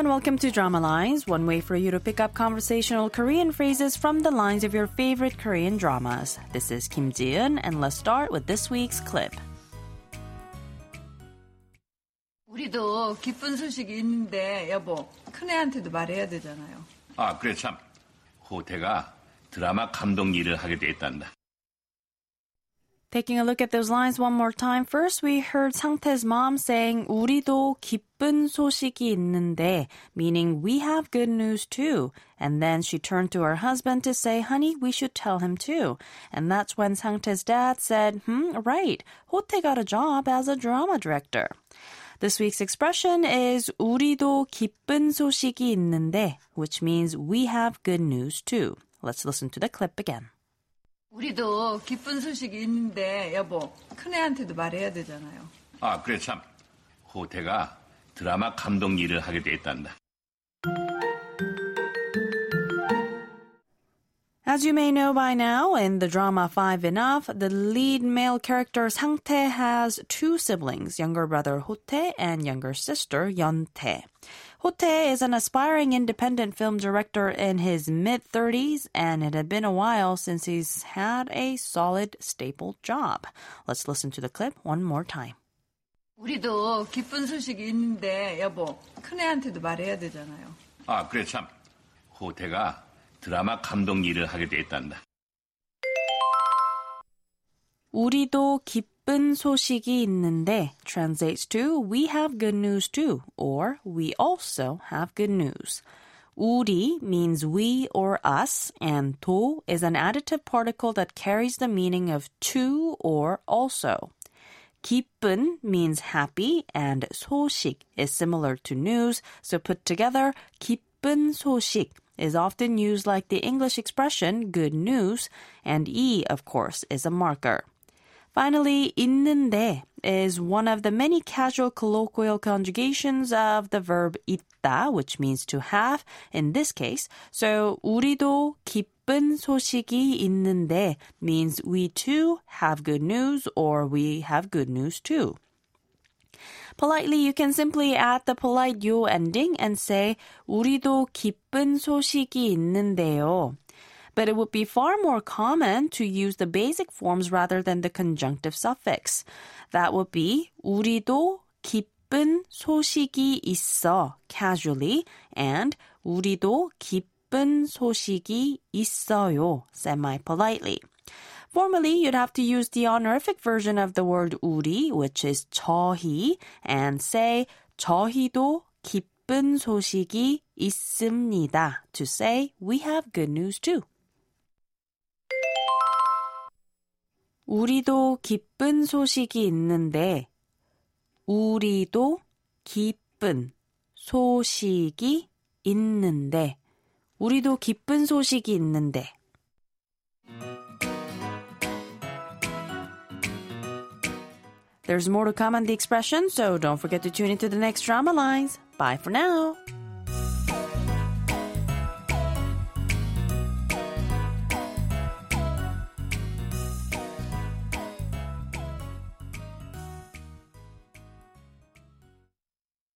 and welcome to Drama Lines, one way for you to pick up conversational Korean phrases from the lines of your favorite Korean dramas. This is Kim Ji-eun, and let's start with this week's clip. 우리도 기쁜 소식이 있는데 여보 큰애한테도 말해야 되잖아요. 아, 그래 참. 호태가 드라마 감독 일을 하게 됐단다. Taking a look at those lines one more time. First, we heard 상태's mom saying 우리도 기쁜 소식이 있는데, meaning we have good news too. And then she turned to her husband to say, honey, we should tell him too. And that's when 상태's dad said, hmm, right, 호태 got a job as a drama director. This week's expression is 우리도 기쁜 소식이 있는데, which means we have good news too. Let's listen to the clip again. 우리도 기쁜 소식이 있는데 여보 큰애한테도 말해야 되잖아요. 아, 그래 참. 호태가 드라마 감독 일을 하게 됐단다. As you may know by now, in the drama Five Enough, the lead male character Sangtae has two siblings, younger brother Hote and younger sister Yeontae. Hote is an aspiring independent film director in his mid 30s, and it had been a while since he's had a solid, stable job. Let's listen to the clip one more time. 우리도 기쁜 소식이 있는데 여보 큰애한테도 말해야 되잖아요. 아, 그래 참. 호태가 드라마 감독 일을 하게 되었단다. 우리도 기쁜 소식이 있는데 translates too we have good news too or we also have good news. 우리 means we or us, and 도 is an additive particle that carries the meaning of to or also. 기쁜 means happy, and 소식 is similar to news, so put together 기쁜 소식 is often used like the English expression good news, and e, of course, is a marker. Finally, 있는데 is one of the many casual colloquial conjugations of the verb 있다, which means to have in this case. So 우리도 기쁜 소식이 있는데 means we too have good news or we have good news too. Politely, you can simply add the polite yo ending and say 우리도 기쁜 소식이 있는데요. But it would be far more common to use the basic forms rather than the conjunctive suffix. That would be 우리도 기쁜 소식이 있어 casually and 우리도 기쁜 소식이 있어요 semi-politely. Formally, you'd have to use the honorific version of the word 우리, which is 저희, and say 저희도 기쁜 소식이 있습니다 to say we have good news too. 우리도 기쁜 소식이 있는데 우리도 기쁜 소식이 있는데 우리도 기쁜 소식이 있는데 There's more to come on the expression, so don't forget to tune into the next drama lines. Bye for now.